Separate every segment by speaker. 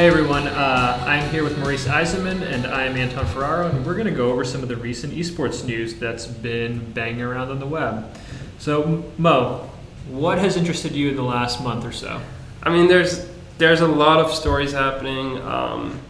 Speaker 1: Hey everyone, uh, I'm here with Maurice Eisenmann and I'm Anton Ferraro, and we're going to go over some of the recent esports news that's been banging around on the web. So, Mo, what has interested you in the last month or so?
Speaker 2: I mean, there's there's a lot of stories happening, um,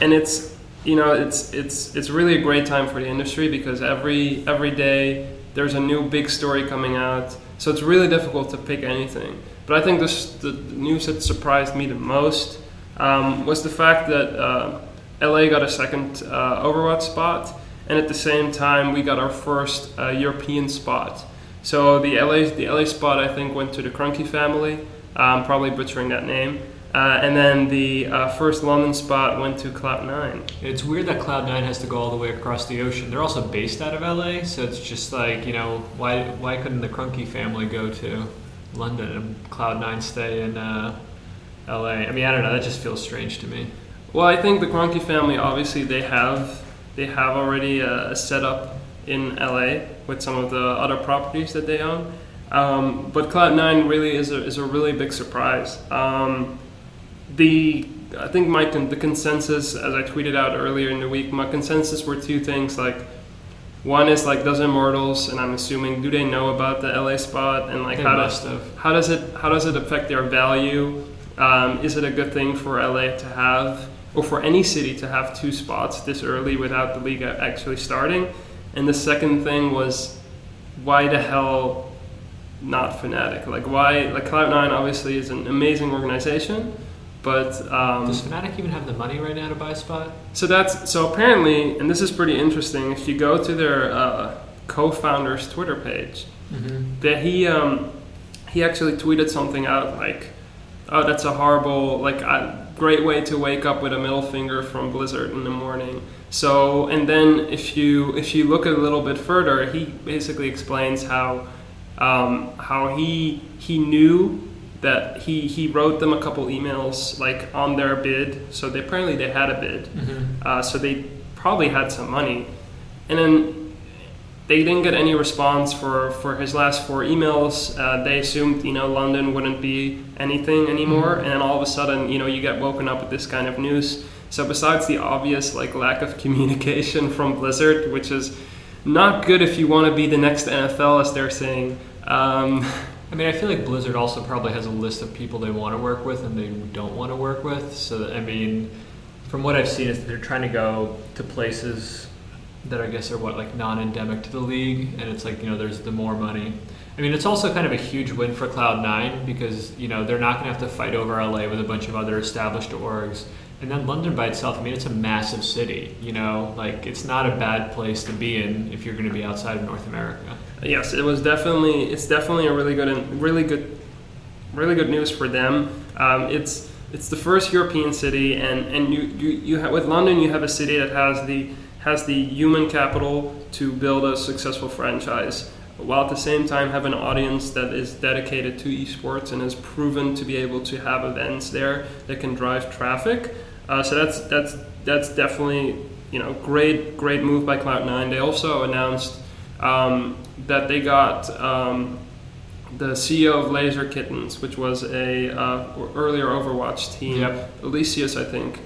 Speaker 2: and it's you know it's it's it's really a great time for the industry because every every day there's a new big story coming out. So it's really difficult to pick anything. But I think this, the news that surprised me the most um, was the fact that uh, LA got a second uh, Overwatch spot, and at the same time we got our first uh, European spot. So the LA the LA spot I think went to the Kroenke family, um, probably butchering that name. Uh, and then the uh, first London spot went to Cloud9.
Speaker 1: It's weird that Cloud9 has to go all the way across the ocean. They're also based out of LA, so it's just like, you know, why why couldn't the Kroenke family go to London and Cloud9 stay in uh, LA? I mean, I don't know. That just feels strange to me.
Speaker 2: Well, I think the Kroenke family obviously they have they have already a, a setup in LA with some of the other properties that they own. Um, but Cloud9 really is a, is a really big surprise. Um, the I think my con- the consensus, as I tweeted out earlier in the week, my consensus were two things. Like, one is like, does Immortals, and I'm assuming, do they know about the LA spot, and like,
Speaker 1: They
Speaker 2: how does
Speaker 1: have.
Speaker 2: how does it how does it affect their value? Um, is it a good thing for LA to have, or for any city to have two spots this early without the league actually starting? And the second thing was, why the hell not Fnatic? Like, why? Like, Cloud9 obviously is an amazing organization, but um,
Speaker 1: Does Fnatic even have the money right now to buy a spot?
Speaker 2: so that's so apparently, and this is pretty interesting. If you go to their uh, co-founder's Twitter page,
Speaker 1: Mm-hmm.
Speaker 2: that he um, he actually tweeted something out like, "Oh, that's a horrible like a great way to wake up with a middle finger from Blizzard in the morning." So, and then if you if you look a little bit further, he basically explains how um, how he he knew that he he wrote them a couple emails like on their bid. So they apparently they had a bid.
Speaker 1: Mm-hmm.
Speaker 2: Uh, so they probably had some money. And then they didn't get any response for, for his last four emails. Uh, they assumed, you know, London wouldn't be anything anymore.
Speaker 1: Mhm.
Speaker 2: And all of a sudden, you know, you get woken up with this kind of news. So besides the obvious, like, lack of communication from Blizzard, which is not good if you want to be the next NFL, as they're saying. Um,
Speaker 1: I mean, I feel like Blizzard also probably has a list of people they want to work with and they don't want to work with. So, I mean, from what I've seen, is that they're trying to go to places that I guess are what like non-endemic to the league, and it's like you know, there's the more money. I mean, it's also kind of a huge win for Cloud9 because you know they're not going to have to fight over LA with a bunch of other established orgs. And then London by itself, I mean, it's a massive city. You know, like it's not a bad place to be in if you're going to be outside of North America.
Speaker 2: Yes, it was definitely. It's definitely a really good and really good, really good news for them. Um, it's it's the first European city, and and you you, you have, with London, you have a city that has the has the human capital to build a successful franchise, while at the same time have an audience that is dedicated to esports and has proven to be able to have events there that can drive traffic. Uh, so that's that's that's definitely you know great great move by Cloud9. They also announced um, that they got um, the CEO of Laser Kittens, which was a uh, earlier Overwatch team,
Speaker 1: Yep.
Speaker 2: Elysius, I think.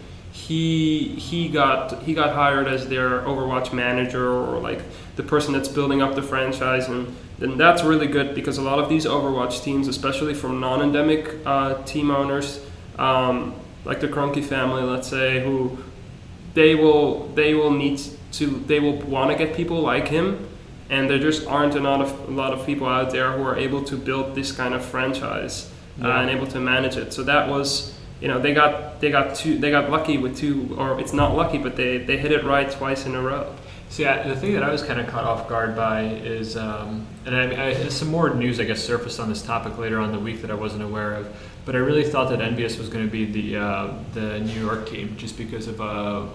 Speaker 2: He he got he got hired as their Overwatch manager or like the person that's building up the franchise, and then that's really good because a lot of these Overwatch teams, especially from non-endemic uh, team owners, um, like the Kroenke family, let's say, who they will they will need to they will want to get people like him and there just aren't a lot of a lot of people out there who are able to build this kind of franchise uh, and able to manage it. So that was you know they got they got two they got lucky with two or it's not lucky but they they hit it right twice in a row
Speaker 1: See, the thing that I was kind of caught off guard by is, um, and I, I, some more news, I guess, surfaced on this topic later on the week that I wasn't aware of. But I really thought that EnVyUs was going to be the uh, the New York team, just because of uh,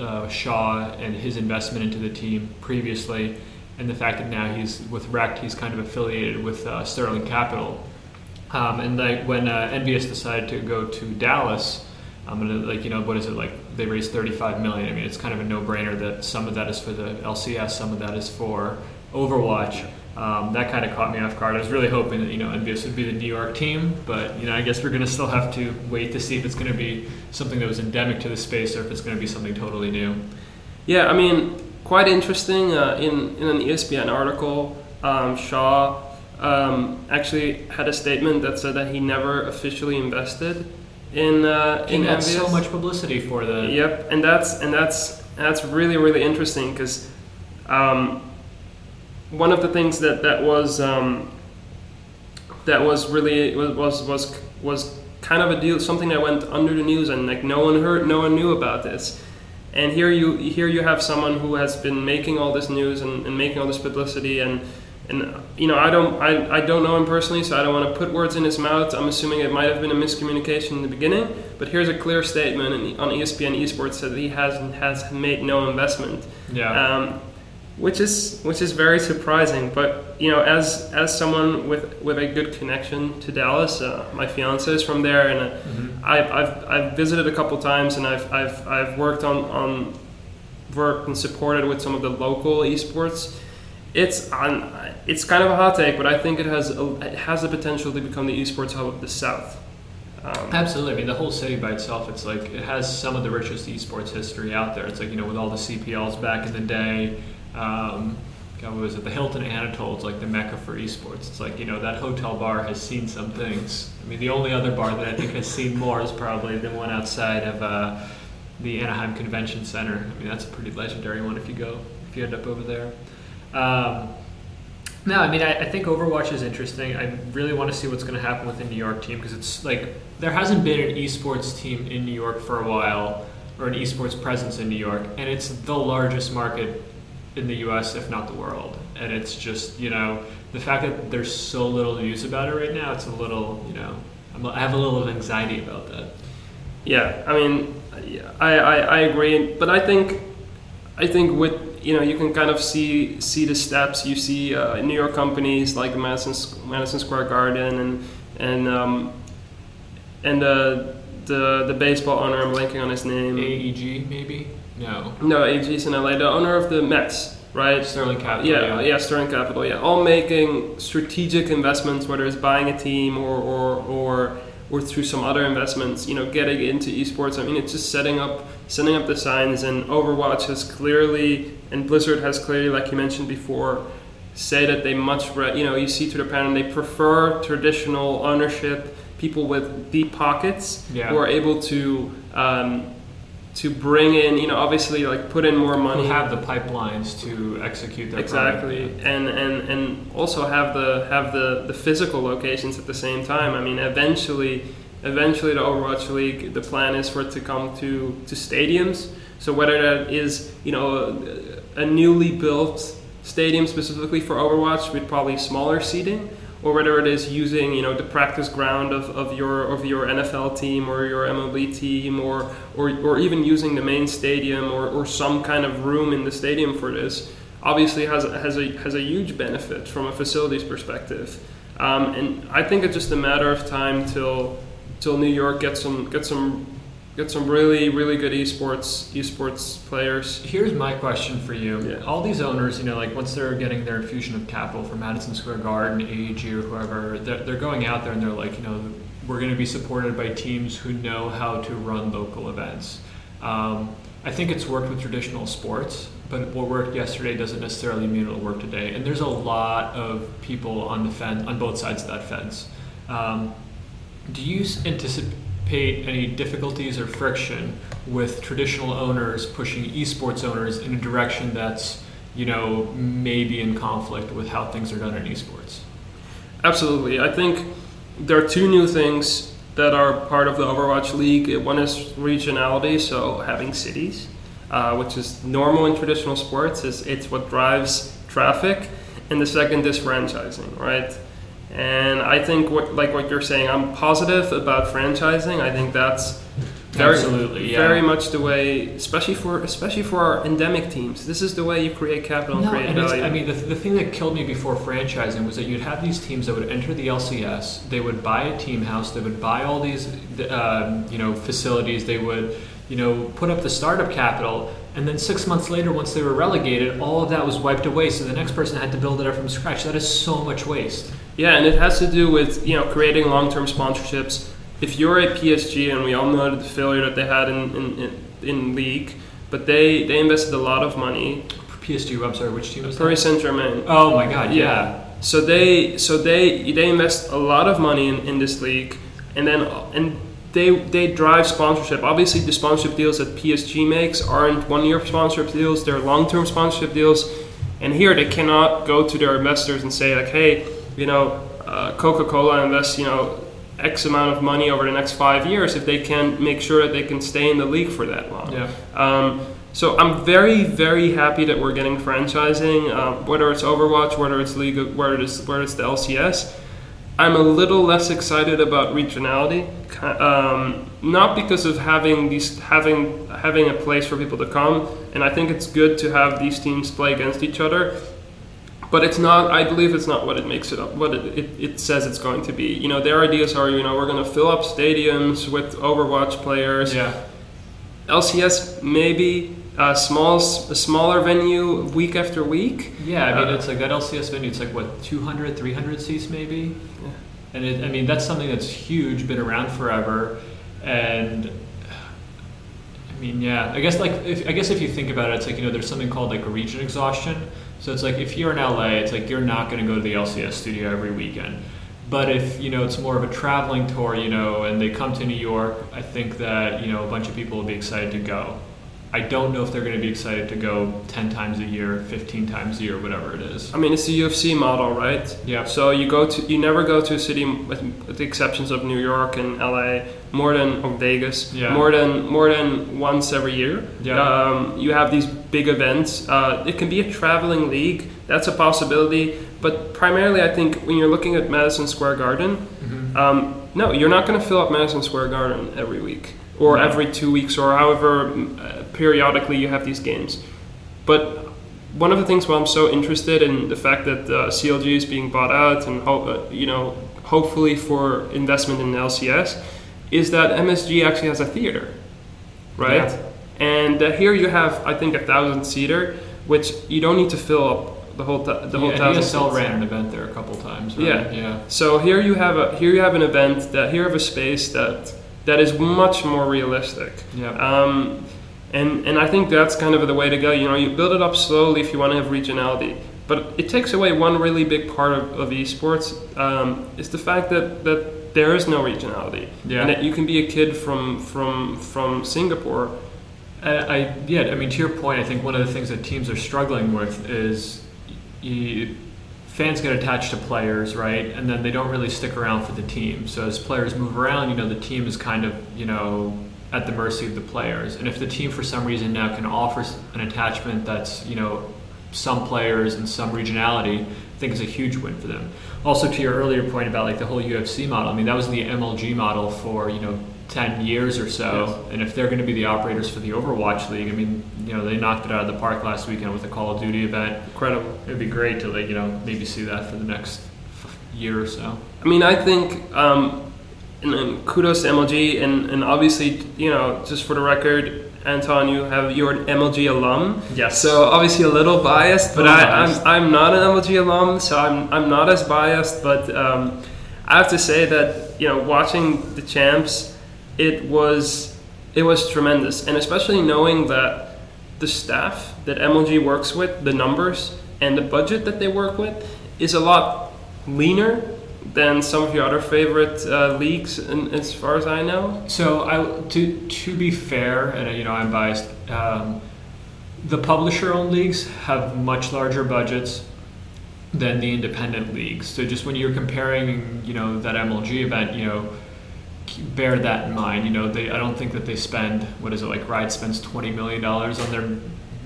Speaker 1: uh, Shaw and his investment into the team previously, and the fact that now he's with Rekt, he's kind of affiliated with uh, Sterling Capital. Um, and like when uh, EnVyUs decided to go to Dallas, I'm gonna like you know what is it like they raised 35 million. I mean it's kind of a no-brainer that some of that is for the LCS, some of that is for Overwatch. Um, that kind of caught me off guard. I was really hoping that you know NBS would be the New York team, but you know I guess we're going to still have to wait to see if it's going to be something that was endemic to the space or if it's going to be something totally new.
Speaker 2: Yeah, I mean, quite interesting. Uh, in in an ESPN article, um, Shaw um, actually had a statement that said that he never officially invested in uh,
Speaker 1: He
Speaker 2: in
Speaker 1: got so much publicity for that.
Speaker 2: Yep, and that's and that's that's really really interesting because um, one of the things that that was um, that was really was was was was kind of a deal, something that went under the news and like no one heard, no one knew about this. And here you here you have someone who has been making all this news and, and making all this publicity and and you know I don't I, I don't know him personally so I don't want to put words in his mouth. I'm assuming it might have been a miscommunication in the beginning, but here's a clear statement on ESPN Esports that he has has made no investment
Speaker 1: Yeah.
Speaker 2: um, which is which is very surprising. But you know, as as someone with with a good connection to Dallas, uh, my fiance is from there, and uh,
Speaker 1: Mhm.
Speaker 2: I, I've I've visited a couple times, and I've I've I've worked on on worked and supported with some of the local esports. It's on. It's kind of a hot take, but I think it has a, it has the potential to become the esports hub of the South. Um,
Speaker 1: Absolutely. I mean, the whole city by itself, it's like it has some of the richest esports history out there. It's like, you know, with all the CPLs back in the day, um, God, what was it? The Hilton Anatole, it's like the mecca for esports. It's like, you know, that hotel bar has seen some things. I mean, the only other bar that I think has seen more is probably the one outside of uh, the Anaheim Convention Center. I mean, that's a pretty legendary one if you go, if you end up over there. Um, no, I mean, I, I think Overwatch is interesting. I really want to see what's going to happen with the New York team because it's like there hasn't been an esports team in New York for a while or an esports presence in New York, and it's the largest market in the U.S., if not the world. And it's just you know the fact that there's so little news about it right now. It's a little you know I have a little of anxiety about that.
Speaker 2: Yeah, I mean, I, I, I agree, but I think I think with you know you can kind of see see the steps. You see uh, New York companies like the Madison Madison Square Garden and and um, and the the the baseball owner. I'm blanking on his name.
Speaker 1: AEG maybe no
Speaker 2: No, AG's in LA. The owner of the Mets, right?
Speaker 1: Sterling Capital.
Speaker 2: Yeah, yeah, Sterling Capital. Yeah, all making strategic investments, whether it's buying a team or or or or through some other investments. You know, getting into esports. I mean, it's just setting up setting up the signs. And Overwatch has clearly, and Blizzard has clearly, like you mentioned before, say that they much re- you know you see to the pattern they prefer traditional ownership. People with deep pockets
Speaker 1: Yeah.
Speaker 2: who are able to. Um, to bring in, you know, obviously, like put in more money
Speaker 1: Who have the pipelines to execute their
Speaker 2: exactly
Speaker 1: product.
Speaker 2: and and and also have the have the the physical locations at the same time i mean eventually eventually the overwatch league the plan is for it to come to to stadiums so whether that is you know a, newly built stadium specifically for overwatch with probably smaller seating? Or whether it is using you know the practice ground of, of your of your NFL team or your MLB team or or, or even using the main stadium or, or some kind of room in the stadium for this obviously has has a has a huge benefit from a facilities perspective. Um, and I think it's just a matter of time till till New York gets some get some get some really really good esports esports players
Speaker 1: Here's my question for you.
Speaker 2: Yeah.
Speaker 1: All these owners, you know, like once they're getting their infusion of capital from Madison Square Garden, AEG, or whoever, they're, they're going out there and they're like, you know, we're going to be supported by teams who know how to run local events. Um, I think it's worked with traditional sports, but what worked yesterday doesn't necessarily mean it'll work today. And there's a lot of people on the fence, on both sides of that fence. Um, do you s- anticipate any difficulties or friction with traditional owners pushing esports owners in a direction that's, you know, maybe in conflict with how things are done in esports?
Speaker 2: Absolutely. I think there are two new things that are part of the Overwatch League. One is regionality, so having cities, uh, which is normal in traditional sports. Is it's what drives traffic, and the second is franchising, right? And I think what like what you're saying, I'm positive about franchising. I think that's very,
Speaker 1: Absolutely, yeah.
Speaker 2: very much the way, especially for especially for our endemic teams. This is the way you create capital and
Speaker 1: No,
Speaker 2: create
Speaker 1: and
Speaker 2: value.
Speaker 1: I mean, the, the thing that killed me before franchising was that you'd have these teams that would enter the LCS, they would buy a team house, they would buy all these, um, you know, facilities, they would, you know, put up the startup capital, And then six months later, once they were relegated, all of that was wiped away. So the next person had to build it up from scratch. That is so much waste.
Speaker 2: Yeah, and it has to do with you know creating long-term sponsorships. If you're a PSG, and we all know the failure that they had in in, in, in league, but they they invested a lot of money.
Speaker 1: PSG, I'm sorry, which team was
Speaker 2: Paris? Saint Germain.
Speaker 1: Oh my God,
Speaker 2: Yeah.
Speaker 1: yeah.
Speaker 2: So they so they they invest a lot of money in, in this league, and then and they they drive sponsorship. Obviously, the sponsorship deals that PSG makes aren't one year sponsorship deals; they're long term sponsorship deals. And here they cannot go to their investors and say like, hey, you know, uh, Coca Cola invests you know X amount of money over the next five years if they can make sure that they can stay in the league for that long.
Speaker 1: Yeah.
Speaker 2: Um, so I'm very, very happy that we're getting franchising, um, whether it's Overwatch, whether it's League, of, whether it's whether it's the LCS. I'm a little less excited about regionality, um, not because of having these having having a place for people to come, and I think it's good to have these teams play against each other. But it's not. I believe it's not what it makes it up. What it, it, it says it's going to be. You know, their ideas are. You know, we're going to fill up stadiums with Overwatch players.
Speaker 1: Yeah.
Speaker 2: LCS maybe a small, a smaller venue week after week.
Speaker 1: Yeah, I mean,
Speaker 2: Uh,
Speaker 1: it's like that LCS venue, it's like what, 200, 300 seats maybe?
Speaker 2: Yeah.
Speaker 1: And it, I mean, that's something that's huge, been around forever. And I mean, yeah, I guess like, if, I guess if you think about it, it's like, you know, there's something called like region exhaustion. So it's like, if you're in LA, it's like you're not going to go to the LCS studio every weekend. But if, you know, it's more of a traveling tour, you know, and they come to New York, I think that, you know, a bunch of people will be excited to go. I don't know if they're going to be excited to go 10 times a year, 15 times a year, whatever it is.
Speaker 2: I mean, it's the UFC model, right?
Speaker 1: Yeah.
Speaker 2: So you go to, you never go to a city, with, with the exceptions of New York and LA, more than or Vegas,
Speaker 1: Yeah.
Speaker 2: more than more than once every year.
Speaker 1: Yeah.
Speaker 2: Um, you have these big events. Uh, it can be a traveling league. That's a possibility. But primarily, I think when you're looking at Madison Square Garden,
Speaker 1: Mm-hmm.
Speaker 2: Um, no, you're not going to fill up Madison Square Garden every week or
Speaker 1: No.
Speaker 2: every two weeks or however uh, periodically you have these games. But one of the things why I'm so interested in the fact that uh, CLG is being bought out and ho- uh, you know hopefully for investment in LCS is that MSG actually has a theater, right?
Speaker 1: Yeah.
Speaker 2: And uh, here you have I think a thousand seater, which you don't need to fill up the whole th- the whole
Speaker 1: yeah,
Speaker 2: thousand.
Speaker 1: ESL ran an event there a couple times. Right?
Speaker 2: Yeah.
Speaker 1: yeah,
Speaker 2: So here you have a here you have an event that here you have a space that that is much more realistic.
Speaker 1: yeah.
Speaker 2: Um, and and I think that's kind of the way to go. You know, you build it up slowly if you want to have regionality. But it takes away one really big part of, of esports um, is the fact that, that there is no regionality,
Speaker 1: Yeah.
Speaker 2: and that you can be a kid from from from Singapore.
Speaker 1: I, I yeah. I mean, to your point, I think one of the things that teams are struggling with is you, fans get attached to players, right? And then they don't really stick around for the team. So as players move around, you know, the team is kind of you know at the mercy of the players. And if the team for some reason now can offer an attachment that's you know some players and some regionality, I think is a huge win for them. Also, to your earlier point about like the whole UFC model, I mean that was the MLG model for you know ten years or so, and if they're going to be the operators for the Overwatch League, I mean you know they knocked it out of the park last weekend with the Call of Duty event.
Speaker 2: Incredible.
Speaker 1: It'd be great to like you know maybe see that for the next year or so.
Speaker 2: I mean, I think, um, and, and kudos to MLG, and, and obviously, you know, just for the record, Anton, you have you're an MLG alum,
Speaker 1: Yes.
Speaker 2: so obviously a little biased, but
Speaker 1: Little
Speaker 2: I,
Speaker 1: biased.
Speaker 2: I'm I'm not an MLG alum, so I'm I'm not as biased, but um, I have to say that you know, watching the champs, it was it was tremendous, and especially knowing that the staff that MLG works with, the numbers and the budget that they work with, is a lot leaner than some of your other favorite uh, leagues, and as far as I know.
Speaker 1: So I to to be fair, and uh, you know I'm biased. Um, the publisher-owned leagues have much larger budgets than the independent leagues. So just when you're comparing, you know, that MLG event, you know, bear that in mind. You know, they I don't think that they spend what is it like? Riot spends twenty million dollars on their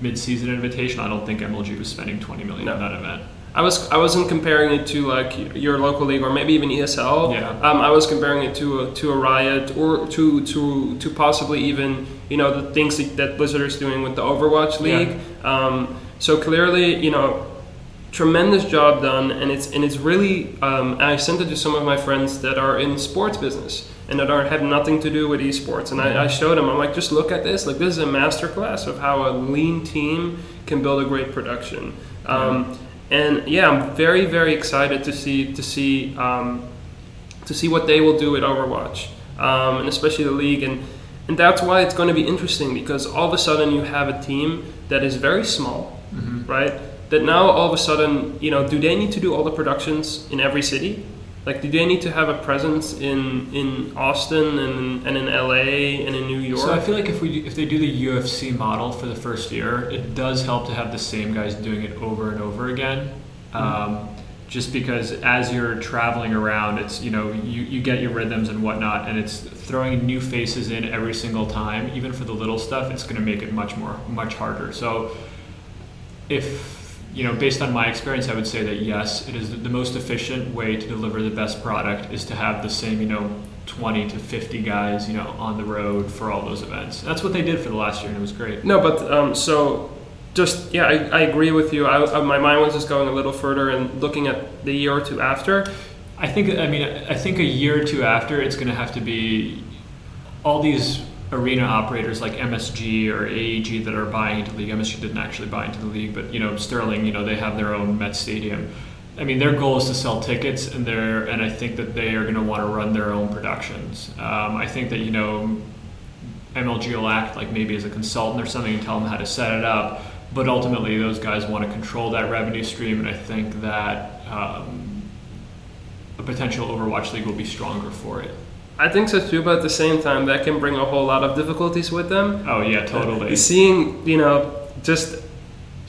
Speaker 1: mid-season invitation. I don't think MLG was spending twenty million on
Speaker 2: No.
Speaker 1: that event.
Speaker 2: I was I wasn't comparing it to like your local league or maybe even ESL.
Speaker 1: Yeah.
Speaker 2: Um, I was comparing it to a, to a Riot or to to to possibly even you know the things that, that Blizzard is doing with the Overwatch League. Yeah. Um, so clearly, you know, tremendous job done, and it's and it's really. Um, I sent it to some of my friends that are in sports business, and that are have nothing to do with esports. And I, I showed them. I'm like, just look at this. Like this is a masterclass of how a lean team can build a great production. Um, and yeah, I'm very very excited to see to see um, to see what they will do with Overwatch, um, and especially the league. And and that's why it's going to be interesting because all of a sudden you have a team that is very small, right? That now all of a sudden, you know, do they need to do all the productions in every city? Like, do they need to have a presence in in Austin and and in LA and in New York?
Speaker 1: So I feel like if we if they do the UFC model for the first year, it does help to have the same guys doing it over and over again. Um, just because as you're traveling around, it's you know you, you get your rhythms and whatnot, and it's throwing new faces in every single time, even for the little stuff. It's going to make it much more much harder. So if you know, based on my experience, I would say that yes, it is the most efficient way to deliver the best product is to have the same, you know, 20 to 50 guys, you know, on the road for all those events. That's what they did for the last year, and it was great.
Speaker 2: No, but um, so just yeah, I, I agree with you. I, I, my mind was just going a little further and looking at the year or two after.
Speaker 1: I think, I mean, I think a year or two after, it's going to have to be all these arena operators like MSG or AEG that are buying into the league. MSG didn't actually buy into the league, but you know, Sterling, you know, they have their own Met Stadium. I mean, their goal is to sell tickets, and they're, and I think that they are going to want to run their own productions. Um, I think that you know, MLG will act like maybe as a consultant or something and tell them how to set it up, but ultimately those guys want to control that revenue stream, and I think that um, a potential Overwatch league will be stronger for it.
Speaker 2: I think so too, but at the same time, that can bring a whole lot of difficulties with them.
Speaker 1: Oh yeah, totally.
Speaker 2: Seeing, you know, just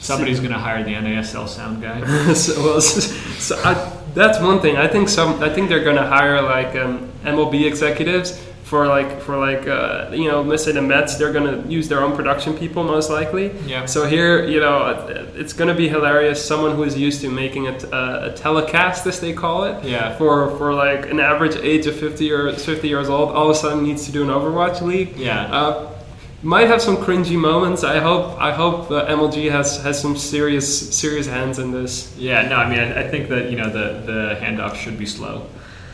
Speaker 1: Somebody's going to hire the NASL sound guy.
Speaker 2: so, well, so, so I, that's one thing. I think some. I think they're going to hire like um, MLB executives for like for like uh, you know, let's say the Mets. They're going to use their own production people most likely.
Speaker 1: Yeah.
Speaker 2: So here, you know, it's going to be hilarious. Someone who is used to making a, a, a telecast, as they call it,
Speaker 1: Yeah.
Speaker 2: for for like an average age of 50 or 50 years old, all of a sudden needs to do an Overwatch league.
Speaker 1: Yeah.
Speaker 2: Uh, might have some cringy moments. I hope. I hope uh, MLG has has some serious serious hands in this.
Speaker 1: Yeah, no, I mean, I, I think that you know the the handoff should be slow.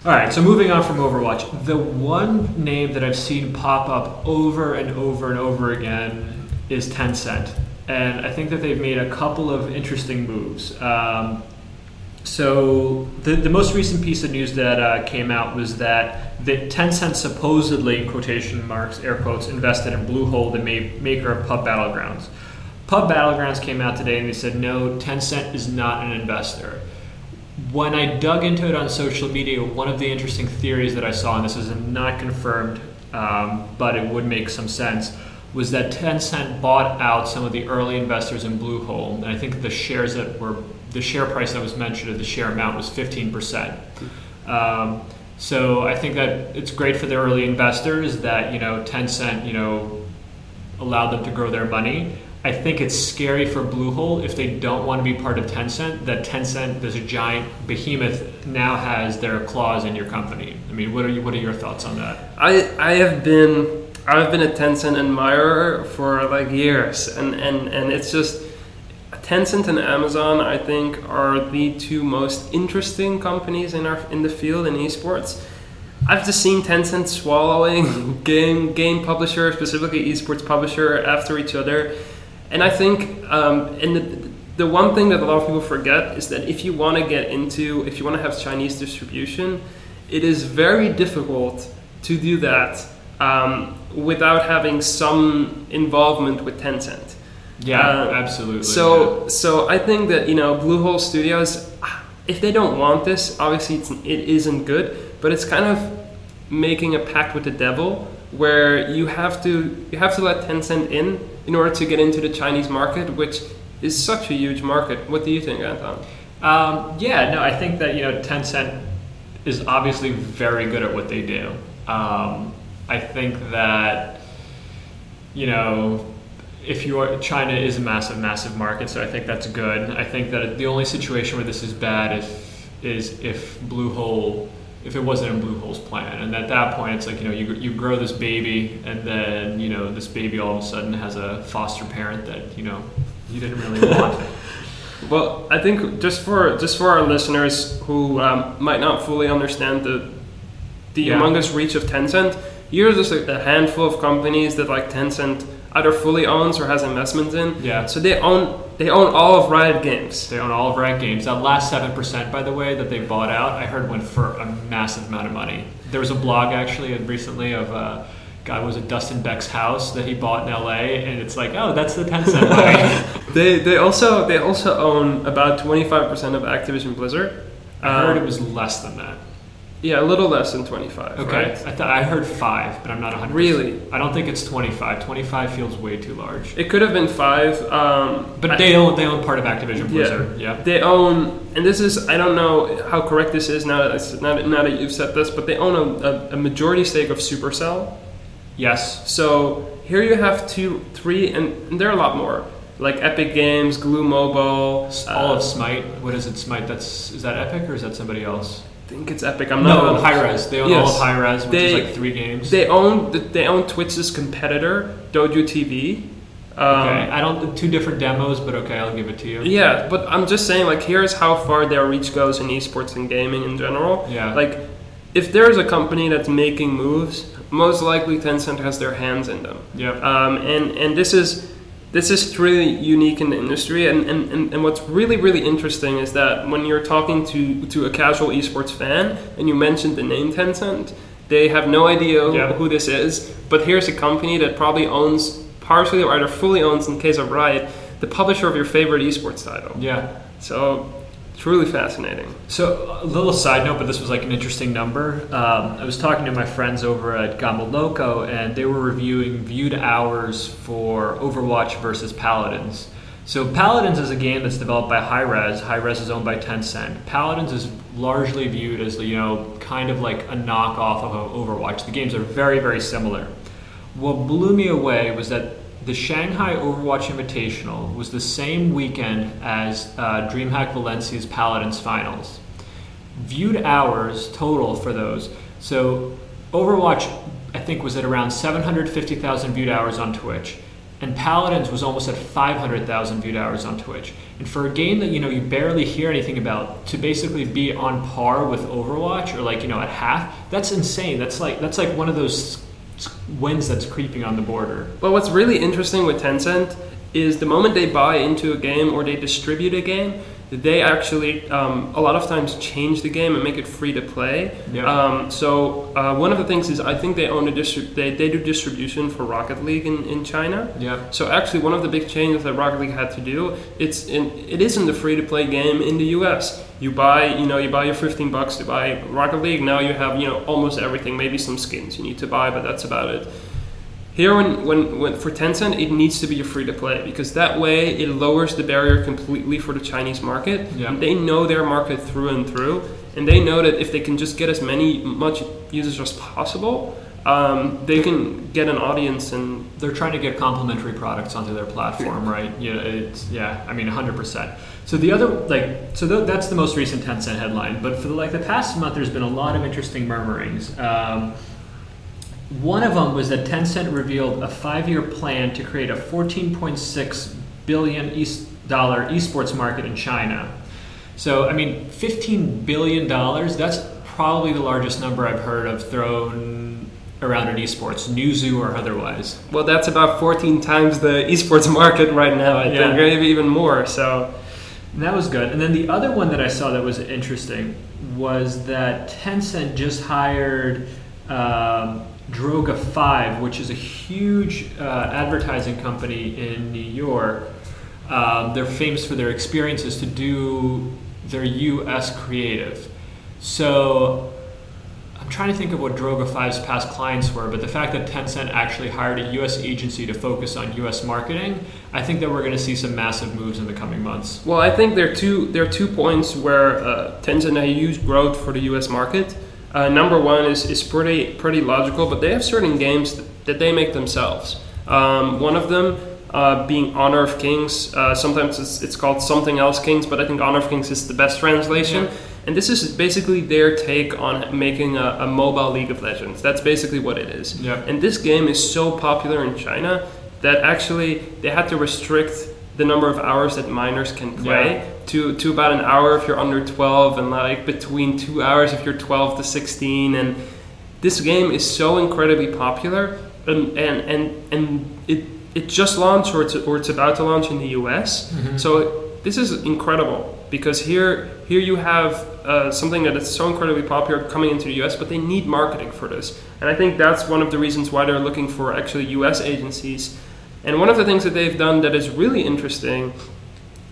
Speaker 1: All right, so moving on from Overwatch, the one name that I've seen pop up over and over and over again is Tencent, and I think that they've made a couple of interesting moves. Um, so the, the most recent piece of news that uh, came out was that that Tencent supposedly, in quotation marks, air quotes, invested in Bluehole, the ma- maker of Pub Battlegrounds. Pub Battlegrounds came out today and they said no, Tencent is not an investor. When I dug into it on social media, one of the interesting theories that I saw, and this is not confirmed, um, but it would make some sense, was that Tencent bought out some of the early investors in Bluehole, and I think the shares that were the share price that was mentioned, or the share amount was 15%. Um, so I think that it's great for the early investors that you know Tencent, you know, allowed them to grow their money. I think it's scary for Bluehole if they don't want to be part of Tencent. That Tencent, there's a giant behemoth, now has their claws in your company. I mean, what are you, what are your thoughts on that?
Speaker 2: I I have been I've been a Tencent admirer for like years, and and and it's just Tencent and Amazon. I think are the two most interesting companies in our in the field in esports. I've just seen Tencent swallowing game game publisher, specifically esports publisher, after each other, and I think um, and the, the one thing that a lot of people forget is that if you want to get into if you want to have Chinese distribution, it is very difficult to do that um, without having some involvement with Tencent.
Speaker 1: Yeah,
Speaker 2: Uh,
Speaker 1: absolutely.
Speaker 2: So, so I think that you know Bluehole Studios, if they don't want this, obviously it's, it isn't good. But it's kind of making a pact with the devil, where you have to you have to let Tencent in in order to get into the Chinese market, which is such a huge market. What do you think, Anton?
Speaker 1: Um, yeah, no, I think that you know Tencent is obviously very good at what they do. Um, I think that you know if you are China is a massive, massive market, so I think that's good. I think that the only situation where this is bad if is if Bluehole if it wasn't in Bluehole's plan, and at that point it's like you know you you grow this baby, and then you know this baby all of a sudden has a foster parent that you know you didn't really want.
Speaker 2: Well, I think just for just for our listeners who um, might not fully understand the the
Speaker 1: Yeah.
Speaker 2: humongous reach of Tencent. Here's just a, a handful of companies that like Tencent either fully owns or has investments in.
Speaker 1: Yeah.
Speaker 2: So they own they own all of Riot Games.
Speaker 1: They own all of Riot Games. That last seven percent, by the way, that they bought out, I heard went for a massive amount of money. There was a blog actually recently of uh, guy was it Dustin Beck's house that he bought in L.A. and it's like, oh, that's the Tencent money.
Speaker 2: They they also they also own about 25% of Activision Blizzard.
Speaker 1: I heard
Speaker 2: Um,
Speaker 1: it was less than that.
Speaker 2: Yeah, a little less than 25.
Speaker 1: Okay,
Speaker 2: right?
Speaker 1: I thought I heard five, but I'm not 100.
Speaker 2: Really?
Speaker 1: I don't think it's 25. 25 feels way too large.
Speaker 2: It could have been five. Um,
Speaker 1: But
Speaker 2: I-
Speaker 1: they own they own part of Activision Blizzard. Yeah.
Speaker 2: They own, and this is I don't know how correct this is now that now that, now that you've said this, but they own a, a, a majority stake of Supercell.
Speaker 1: Yes.
Speaker 2: So here you have two, three, and, and there are a lot more like Epic Games, Glu Mobile,
Speaker 1: All
Speaker 2: uh,
Speaker 1: of Smite. What is it? Smite. That's is that Epic or is that somebody else?
Speaker 2: I think it's Epic. I'm
Speaker 1: No,
Speaker 2: not.
Speaker 1: Hi-Rez. They own all
Speaker 2: Yes.
Speaker 1: of Hi-Rez, which
Speaker 2: They-
Speaker 1: is like three games.
Speaker 2: They own they own Twitch's competitor Douyu TV. Um,
Speaker 1: okay. I don't. Two different demos, but okay, I'll give it to you.
Speaker 2: Yeah, but I'm just saying, like, here's how far their reach goes in esports and gaming in general.
Speaker 1: Yeah.
Speaker 2: Like, if there's a company that's making moves, most likely Tencent has their hands in them.
Speaker 1: Yep.
Speaker 2: Um, and and this is this is really unique in the industry. And, and, and, and what's really really interesting is that when you're talking to to a casual esports fan and you mentioned the name Tencent, they have no idea
Speaker 1: Yeah.
Speaker 2: who this is. But here's a company that probably owns partially or either fully owns, in case of Riot, the publisher of your favorite esports title.
Speaker 1: Yeah.
Speaker 2: So truly fascinating.
Speaker 1: So, a little side note, but this was like an interesting number. Um, I was talking to my friends over at Gamoloco, and they were reviewing viewed hours for Overwatch versus Paladins. So, Paladins is a game that's developed by Hi-Rez. Hi-Rez is owned by Tencent. Paladins is largely viewed as, you know, kind of like a knockoff of Overwatch. The games are very, very similar. What blew me away was that the Shanghai Overwatch Invitational was the same weekend as uh, DreamHack Valencia's Paladins finals. Viewed hours total for those. So Overwatch, I think, was at around 750,000 viewed hours on Twitch, and Paladins was almost at 500,000 viewed hours on Twitch. And for a game that you know you barely hear anything about, to basically be on par with Overwatch or like you know at half, that's insane. That's like that's like one of those wins that's creeping on the border.
Speaker 2: But what's really interesting with Tencent is the moment they buy into a game or they distribute a game, they actually um, a lot of times change the game and make it free to play.
Speaker 1: Yeah.
Speaker 2: Um, so uh, one of the things is I think they own a distri- they, they do distribution for Rocket League in, in China.
Speaker 1: Yeah.
Speaker 2: So actually, one of the big changes that Rocket League had to do it's in it isn't a free to play game in the U.S. You buy you know you buy your 15 bucks to buy Rocket League. Now you have you know almost everything, maybe some skins you need to buy, but that's about it. Here, when, when, when for Tencent, it needs to be a free to play because that way it lowers the barrier completely for the Chinese market.
Speaker 1: Yeah.
Speaker 2: They know their market through and through, and they know that if they can just get as many much users as possible, um, they can get an audience and
Speaker 1: they're trying to get complementary products onto their platform, right? Yeah, it's yeah. I mean, 100. percent So the other like so th- that's the most recent Tencent headline. But for the, like the past month, there's been a lot of interesting murmurings. Um, one of them was that Tencent revealed a five-year plan to create a 14.6 billion east dollar esports market in China. So I mean, 15 billion dollars. That's probably the largest number I've heard of thrown around in esports, Newzoo or otherwise.
Speaker 2: Well, that's about 14 times the esports market right now, I
Speaker 1: Yeah.
Speaker 2: think, maybe even more. So,
Speaker 1: And that was good. And then the other one that I saw that was interesting was that Tencent just hired um, Droga 5, which is a huge uh, advertising company in New York. Um, they're famous for their experiences to do their US creative. So I'm trying to think of what Droga 5's past clients were, but the fact that Tencent actually hired a US agency to focus on US marketing, I think that we're going to see some massive moves in the coming months.
Speaker 2: well, I think there are two there are two points where uh, Tencent had huge growth for the U.S. market. Uh, number one is, is pretty pretty logical, but they have certain games that, that they make themselves. Um, one of them uh, being Honor of Kings. Uh, sometimes it's, it's called something else Kings, but I think Honor of Kings is the best translation.
Speaker 1: Yeah.
Speaker 2: And this is basically their take on making a, a mobile League of Legends. That's basically what it is.
Speaker 1: Yeah.
Speaker 2: And this game is so popular in China that actually they had to restrict the number of hours that minors can play
Speaker 1: Yeah.
Speaker 2: to, to about an hour if you're under 12 and like between two hours if you're 12 to 16 and this game is so incredibly popular, and and and, and it it just launched or it's or it's about to launch in the U.S. So this is incredible because here here you have uh, something that is so incredibly popular coming into the US, but they need marketing for this. And I think that's one of the reasons why they're looking for actually US agencies. And one of the things that they've done that is really interesting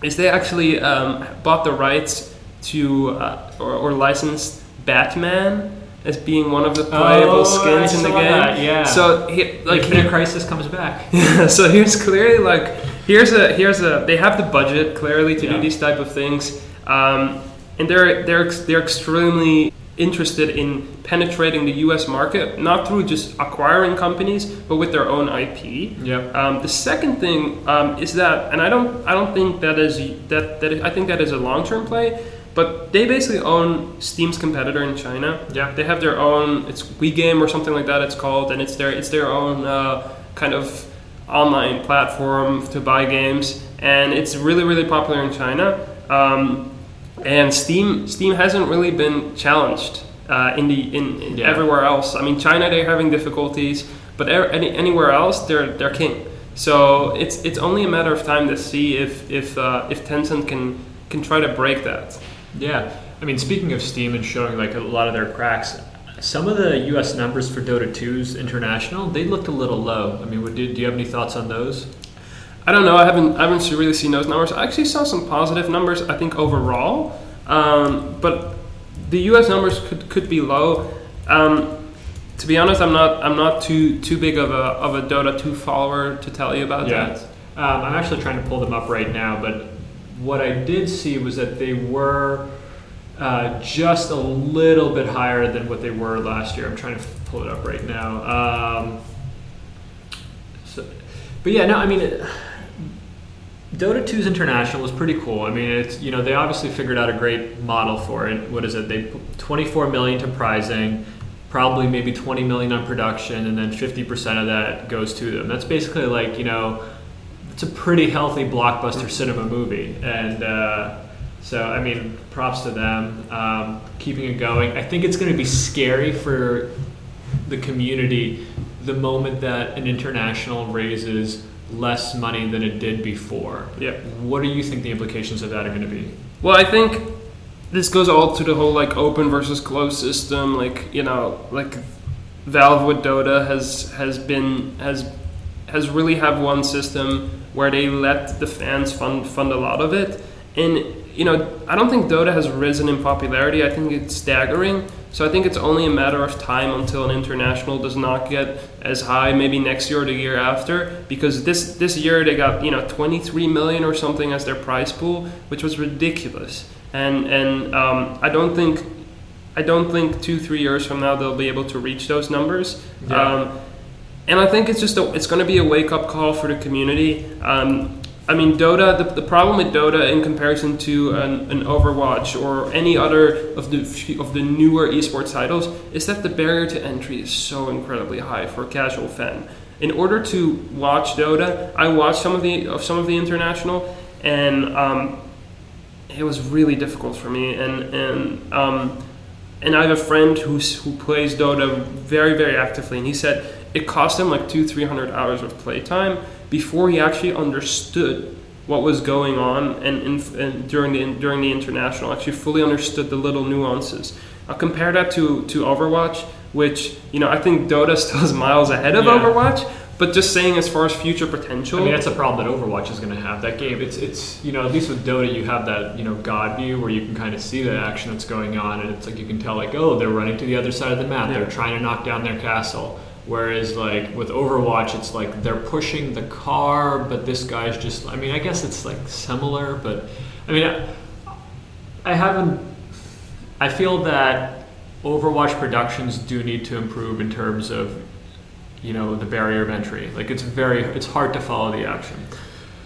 Speaker 2: is they actually um, bought the rights to uh, or, or licensed Batman as being one of the playable
Speaker 1: Oh,
Speaker 2: skins
Speaker 1: I
Speaker 2: in the game.
Speaker 1: that, yeah.
Speaker 2: So he,
Speaker 1: Like Infinite Crisis comes back. Yeah.
Speaker 2: so here's clearly like here's a here's a they have the budget clearly to
Speaker 1: Yeah.
Speaker 2: do these type of things um, and they're they're they're extremely interested in penetrating the U.S. market not through just acquiring companies but with their own IP.
Speaker 1: Yep.
Speaker 2: Um, the second thing um, is that, and I don't, I don't think that is that that I think that is a long-term play, but they basically own Steam's competitor in China.
Speaker 1: Yeah.
Speaker 2: They have their own, it's WeGame or something like that. It's called, and it's their it's their own uh, kind of online platform to buy games, and it's really really popular in China. Um, and Steam Steam hasn't really been challenged uh, in the in, in
Speaker 1: Yeah.
Speaker 2: everywhere else. I mean, China they're having difficulties, but er, any, anywhere else they're they're king. So it's it's only a matter of time to see if if uh, if Tencent can can try to break that.
Speaker 1: Yeah, I mean, speaking of Steam and showing like a lot of their cracks, some of the U.S. numbers for Dota 2's international they looked a little low. I mean, would, do, do you have any thoughts on those?
Speaker 2: I don't know. I haven't I haven't really seen those numbers. I actually saw some positive numbers. I think overall, um, but the U.S. numbers could, could be low. Um, to be honest, I'm not I'm not too too big of a of a Dota 2 follower to tell you about
Speaker 1: Yeah.
Speaker 2: that.
Speaker 1: Um, I'm actually trying to pull them up right now, but what I did see was that they were uh, just a little bit higher than what they were last year. I'm trying to pull it up right now. Um, so, but yeah, no, I mean, it, Dota 2's international was pretty cool. I mean, it's you know they obviously figured out a great model for it. What is it? They put 24 million to prizing, probably maybe 20 million on production, and then 50% of that goes to them. That's basically like you know, it's a pretty healthy blockbuster cinema movie, and uh, so I mean, props to them um, keeping it going. I think it's going to be scary for the community the moment that an international raises less money than it did before.
Speaker 2: Yeah.
Speaker 1: What do you think the implications of that are going to be?
Speaker 2: Well, I think this goes all to the whole like open versus closed system. Like you know, like Valve with Dota has has been has has really have one system where they let the fans fund fund a lot of it, and you know I don't think Dota has risen in popularity. I think it's staggering. So I think it's only a matter of time until an international does not get as high, maybe next year or the year after, because this this year they got you know 23 million or something as their prize pool, which was ridiculous. And and um, I don't think I don't think two three years from now they'll be able to reach those numbers.
Speaker 1: Yeah.
Speaker 2: Um, and I think it's just a, it's going to be a wake up call for the community. Um, I mean, Dota. The, the problem with Dota, in comparison to an, an Overwatch or any other of the of the newer esports titles, is that the barrier to entry is so incredibly high for a casual fan. In order to watch Dota, I watched some of the of some of the international, and um, it was really difficult for me. And and um, and I have a friend who's who plays Dota very very actively, and he said it cost him like two three hundred hours of playtime before he actually understood what was going on and, and, and during the during the international actually fully understood the little nuances. Now compare that to to Overwatch, which you know I think Dota still is miles ahead of
Speaker 1: Yeah.
Speaker 2: Overwatch. But just saying, as far as future potential,
Speaker 1: I mean, that's a problem that Overwatch is going to have. That game, it's it's you know at least with Dota, you have that you know God view where you can kind of see the action that's going on, and it's like you can tell like oh they're running to the other side of the map,
Speaker 2: Yeah.
Speaker 1: they're trying to knock down their castle. Whereas like with Overwatch, it's like they're pushing the car, but this guy's just. I mean, I guess it's like similar, but I mean, I, I haven't. I feel that Overwatch productions do need to improve in terms of you know the barrier of entry like it's very it's hard to follow the action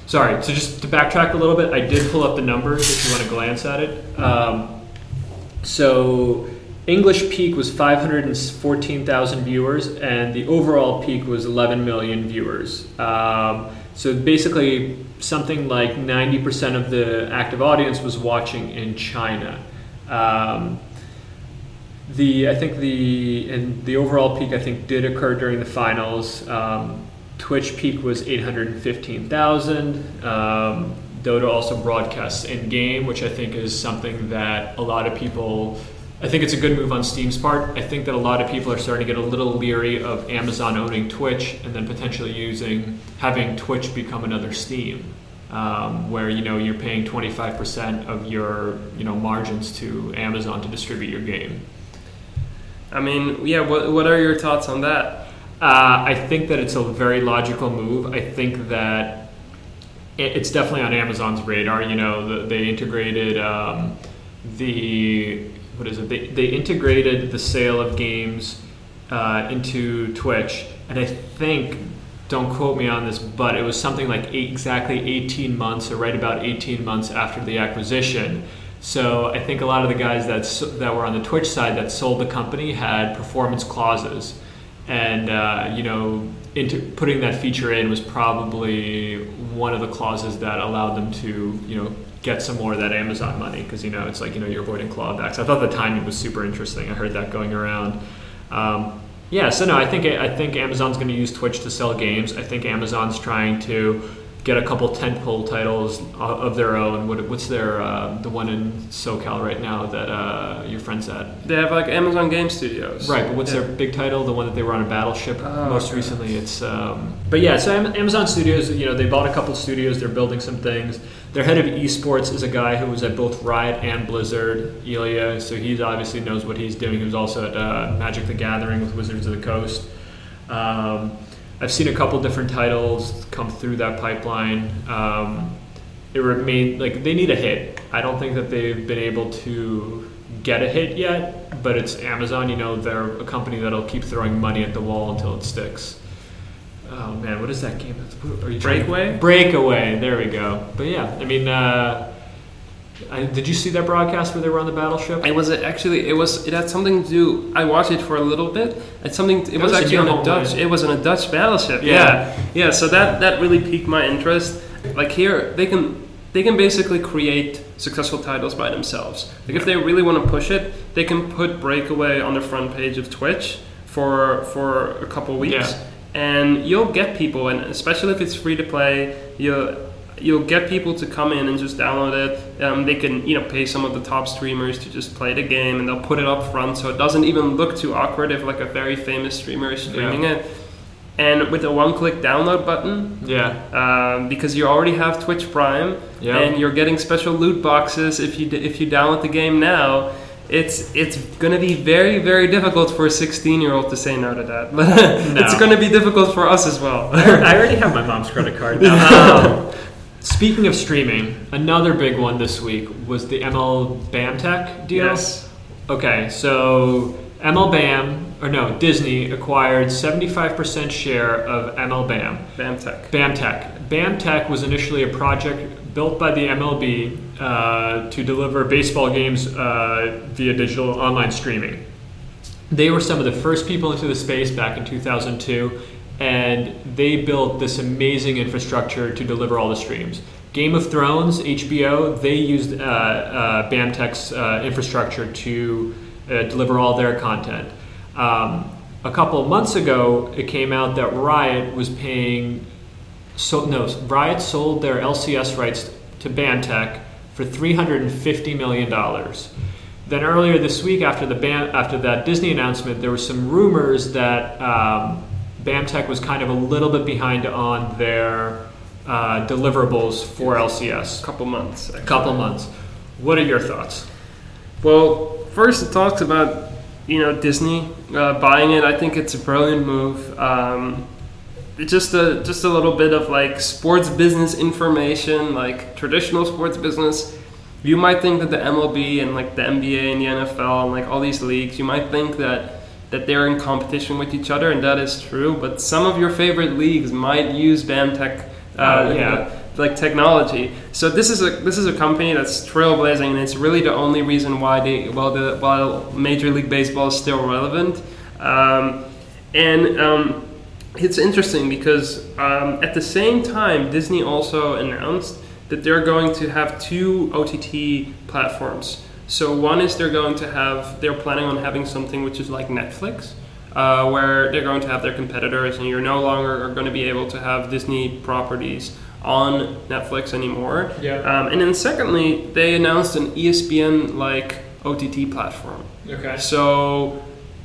Speaker 1: sorry so just to backtrack a little bit i did pull up the numbers if you want to glance at it um, so english peak was 514000 viewers and the overall peak was 11 million viewers um, so basically something like 90% of the active audience was watching in china um, the I think the and the overall peak I think did occur during the finals. Um, Twitch peak was eight hundred fifteen thousand. Um, Dota also broadcasts in game, which I think is something that a lot of people. I think it's a good move on Steam's part. I think that a lot of people are starting to get a little leery of Amazon owning Twitch and then potentially using having Twitch become another Steam, um, where you know you're paying 25% of your you know margins to Amazon to distribute your game.
Speaker 2: I mean, yeah. What What are your thoughts on that?
Speaker 1: Uh, I think that it's a very logical move. I think that it- it's definitely on Amazon's radar. You know, the, they integrated um, the what is it? They, they integrated the sale of games uh, into Twitch, and I think don't quote me on this, but it was something like eight, exactly 18 months, or right about 18 months after the acquisition. So I think a lot of the guys that that were on the Twitch side that sold the company had performance clauses, and uh, you know, into putting that feature in was probably one of the clauses that allowed them to you know get some more of that Amazon money because you know it's like you know you're avoiding clawbacks. I thought the timing was super interesting. I heard that going around. Um, yeah, so no, I think I think Amazon's going to use Twitch to sell games. I think Amazon's trying to get a couple tentpole titles of their own. What, what's their uh, the one in SoCal right now that uh, your friend's at?
Speaker 2: They have like Amazon Game Studios.
Speaker 1: Right, but what's
Speaker 2: Yeah.
Speaker 1: their big title? The one that they were on a battleship
Speaker 2: Oh,
Speaker 1: most
Speaker 2: okay.
Speaker 1: recently. It's um, but yeah. So Amazon Studios, you know, they bought a couple studios. They're building some things. Their head of esports is a guy who was at both Riot and Blizzard, Ilya. So he obviously knows what he's doing. He was also at uh, Magic the Gathering with Wizards of the Coast. Um, I've seen a couple different titles come through that pipeline. Um, it remain like they need a hit. I don't think that they've been able to get a hit yet, but it's Amazon. You know, they're a company that'll keep throwing money at the wall until it sticks. Oh man, what is that game? Are you trying-
Speaker 2: Breakaway?
Speaker 1: Breakaway. There we go. But yeah, I mean, uh, I, did you see that broadcast where they were on the battleship?
Speaker 2: It was actually it was it had something to do. I watched it for a little bit. It's something. It,
Speaker 1: It
Speaker 2: was,
Speaker 1: was
Speaker 2: actually on a
Speaker 1: homeland.
Speaker 2: Dutch. It was on a Dutch battleship.
Speaker 1: Yeah.
Speaker 2: Yeah. yeah, So that that really piqued my interest. Like here, they can they can basically create successful titles by themselves. Like if they really want to push it, they can put Breakaway on the front page of Twitch for for a couple weeks,
Speaker 1: Yeah.
Speaker 2: And you'll get people, and especially if it's free to play, you you'll get people to come in and just download it. Um, they can you know pay some of the top streamers to just play the game, and they'll put it up front so it doesn't even look too awkward if like a very famous streamer is streaming it. And with a one-click download button,
Speaker 1: Yeah.
Speaker 2: um, because you already have Twitch Prime,
Speaker 1: Yeah.
Speaker 2: and you're getting special loot boxes if you d- if you download the game now. It's it's gonna be very very difficult for a 16 year old to say no to that, but it's gonna be difficult for us as well.
Speaker 1: I already have my mom's credit card now. Um, speaking of streaming, another big one this week was the ML BAMTech deal.
Speaker 2: yes.
Speaker 1: Okay, so ML BAM, or no, Disney acquired 75% share of ML BAM.
Speaker 2: BAMTech.
Speaker 1: BAMTech. BAMTech was initially a project built by the MLB uh, to deliver baseball games uh, via digital online streaming. They were some of the first people into the space back in 2002, and they built this amazing infrastructure to deliver all the streams. Game of Thrones, HBO, they used uh, uh, BAMTech's uh, infrastructure to uh, deliver all their content. Um, a couple months ago, it came out that Riot was paying so no, Riot sold their LCS rights to BAMTech for three hundred and fifty million dollars. Then earlier this week, after the Bam, after that Disney announcement, there were some rumors that um, BAMTech was kind of a little bit behind on their uh, deliverables for LCS.
Speaker 2: A couple months.
Speaker 1: A couple months. What are your thoughts?
Speaker 2: Well, first it talks about you know Disney uh, buying it. I think it's a brilliant move. Um, just a just a little bit of like sports business information, like traditional sports business. You might think that the MLB and like the NBA and the NFL and like all these leagues, you might think that that they're in competition with each other, and that is true. But some of your favorite leagues might use BAMTech. Uh,
Speaker 1: Oh, yeah.
Speaker 2: like technology. So this is a this is a company that's trailblazing, and it's really the only reason why they while the while Major League Baseball is still relevant. Um, and um, it's interesting because um, at the same time, Disney also announced that they're going to have two OTT platforms. So one is they're going to have they're planning on having something which is like Netflix, uh, where they're going to have their competitors, and you're no longer are going to be able to have Disney properties on Netflix anymore.
Speaker 1: Yeah.
Speaker 2: Um, and then secondly, they announced an ESPN like OTT platform.
Speaker 1: Okay.
Speaker 2: So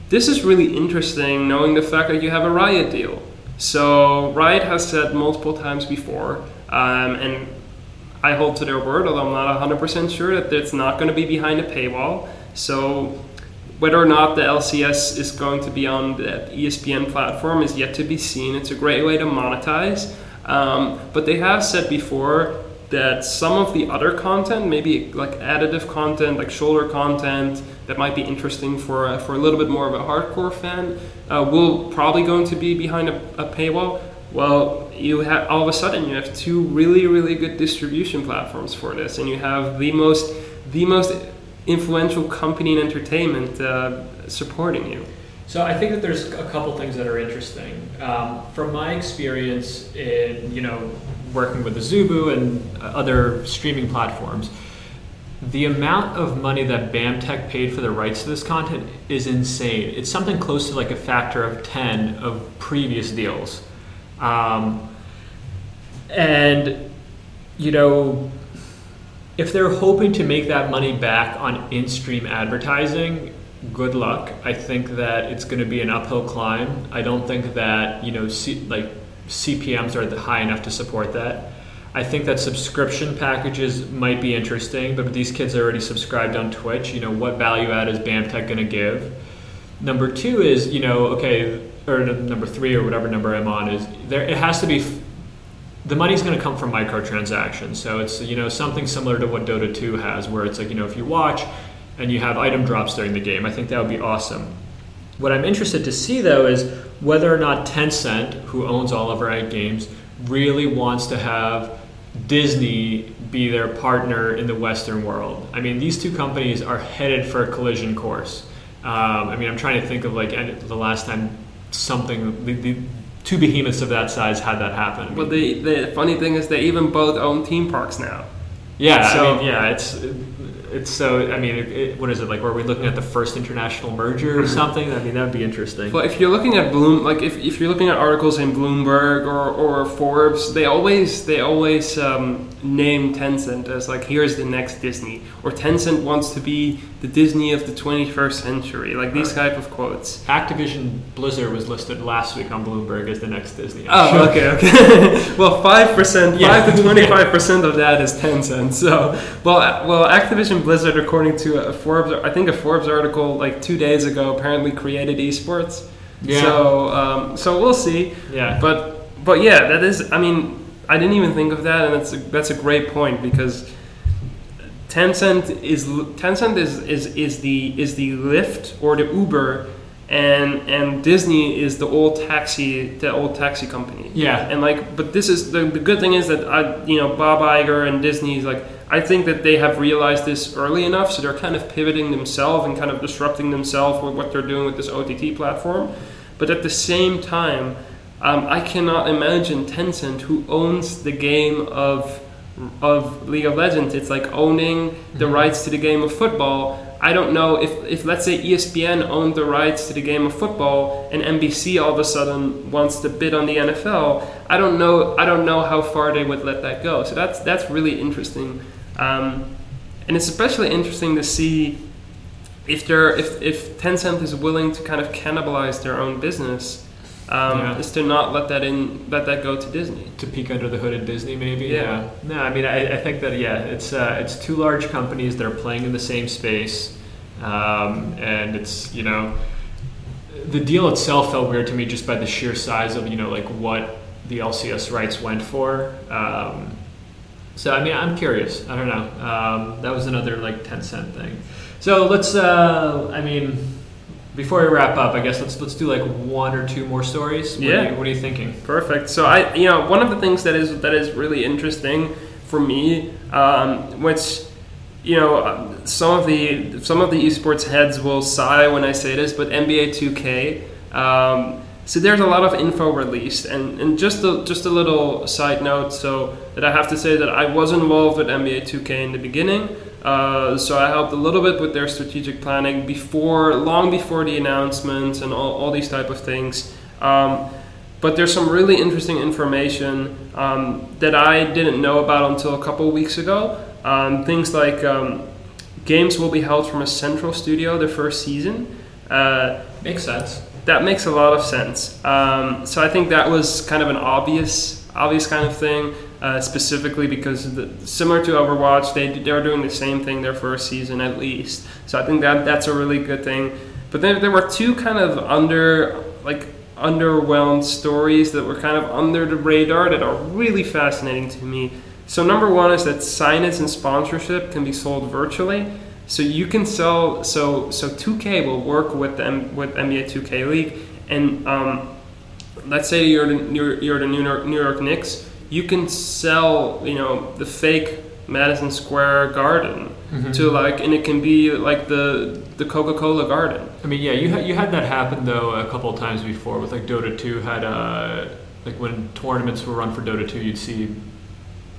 Speaker 2: this is really interesting, knowing the fact that you have a Riot deal. So Riot has said multiple times before, um, and I hold to their word, although I'm not 100% sure that it's not going to be behind a paywall. So whether or not the LCS is going to be on that E ESPN platform is yet to be seen. It's a great way to monetize. Um, but they have said before that some of the other content, maybe like additive content, like shoulder content, that might be interesting for uh, for a little bit more of a hardcore fan, uh, will probably going to be behind a, a paywall. Well, you have all of a sudden you have two really really good distribution platforms for this, and you have the most the most influential company in entertainment uh, supporting you.
Speaker 1: So I think that there's a couple things that are interesting. Um, from my experience in you know working with Azubu and other streaming platforms, the amount of money that BAMTech paid for the rights to this content is insane. It's something close to like a factor of ten of previous deals, um, and you know if they're hoping to make that money back on in-stream advertising good luck. I think that it's going to be an uphill climb. I don't think that you know C- like CPMS are high enough to support that. I think that subscription packages might be interesting, but these kids are already subscribed on Twitch. You know, what value add is BAMTech going to give? Number two is you know okay, or number three or whatever number I'm on is there. It has to be. The money's going to come from microtransactions, so it's you know something similar to what Dota 2 has, where it's like you know if you watch and you have item drops during the game. I think that would be awesome. What I'm interested to see though is whether or not Tencent, who owns all of Riot Games, really wants to have Disney be their partner in the Western world. I mean, these two companies are headed for a collision course. Um, I mean, I'm trying to think of like the last time something the, the two behemoths of that size had that happen. I
Speaker 2: Well, the the funny thing is they even both own theme parks now.
Speaker 1: yeah,
Speaker 2: so-
Speaker 1: I mean, yeah, it's it's so. I mean, it, it, what is it like? Were we looking at the first international merger or something? I mean, that would be interesting.
Speaker 2: Well, if you're looking at Bloom, like if, if you're looking at articles in Bloomberg or, or Forbes, they always they always um, name Tencent as like here's the next Disney, or Tencent wants to be the Disney of the 21st century, like these type of quotes.
Speaker 1: Activision Blizzard was listed last week on Bloomberg as the next Disney.
Speaker 2: Oh, okay, okay. well, five percent,
Speaker 1: Yeah.
Speaker 2: five to twenty-five percent of that is Tencent. So, well, well, Activision Blizzard, according to a Forbes, I think a Forbes article like two days ago, apparently created esports.
Speaker 1: Yeah.
Speaker 2: So, um, so we'll see.
Speaker 1: Yeah.
Speaker 2: But, but yeah, that is. I mean, I didn't even think of that, and that's a, that's a great point because Tencent is Tencent is, is, is the is the Lyft or the Uber, and and Disney is the old taxi the old taxi company.
Speaker 1: Yeah.
Speaker 2: And like, but this is the, the good thing is that I you know Bob Iger and Disney is like I think that they have realized this early enough, so they're kind of pivoting themselves and kind of disrupting themselves with what they're doing with this OTT platform. But at the same time, um, I cannot imagine Tencent, who owns the game of of League of Legends, it's like owning the
Speaker 1: Mhm.
Speaker 2: rights to the game of football. I don't know if, if let's say ESPN owned the rights to the game of football and NBC all of a sudden wants to bid on the NFL. I don't know. I don't know how far they would let that go. So that's that's really interesting, um, and it's especially interesting to see if they're if if Tencent is willing to kind of cannibalize their own business. Um,
Speaker 1: Yeah.
Speaker 2: Is to not let that in, let that go to Disney.
Speaker 1: to peek under the hood at Disney, maybe.
Speaker 2: Yeah.
Speaker 1: No, I mean, I, I think that yeah, it's uh, it's two large companies that are playing in the same space, um, and it's you know, the deal itself felt weird to me just by the sheer size of you know like what the LCS rights went for. Um, so I mean, I'm curious. I don't know. Um, that was another like Tencent thing. So let's. Uh, I mean. Before we wrap up, I guess let's let's do like one or two more stories. What
Speaker 2: Yeah.
Speaker 1: Are you, what are you thinking?
Speaker 2: Perfect. So I, you know, one of the things that is that is really interesting for me, um, which, you know, um, some of the some of the esports heads will sigh when I say this, but NBA 2K. Um, so there's a lot of info released, and, and just a, just a little side note. So that I have to say that I was involved with NBA 2K in the beginning. Uh, so I helped a little bit with their strategic planning before, long before the announcements and all, all these type of things. Um, but there's some really interesting information um, that I didn't know about until a couple weeks ago. Um, things like um, games will be held from a central studio the first season. Uh,
Speaker 1: Makes sense.
Speaker 2: that makes a lot of sense. Um, so I think that was kind of an obvious, obvious kind of thing, uh, specifically because the, similar to Overwatch, they they're doing the same thing their first season at least. So I think that that's a really good thing. But then there were two kind of under like underwhelmed stories that were kind of under the radar that are really fascinating to me. So number one is that signage and sponsorship can be sold virtually. So you can sell. So so 2K will work with them with NBA 2K League, and um, let's say you're the you're, you're the New York New York Knicks. You can sell you know the fake Madison Square Garden
Speaker 1: Mm-hmm.
Speaker 2: to like, and it can be like the the Coca Cola Garden.
Speaker 1: I mean, yeah, you had you had that happen though a couple of times before with like Dota 2 had uh like when tournaments were run for Dota 2, you'd see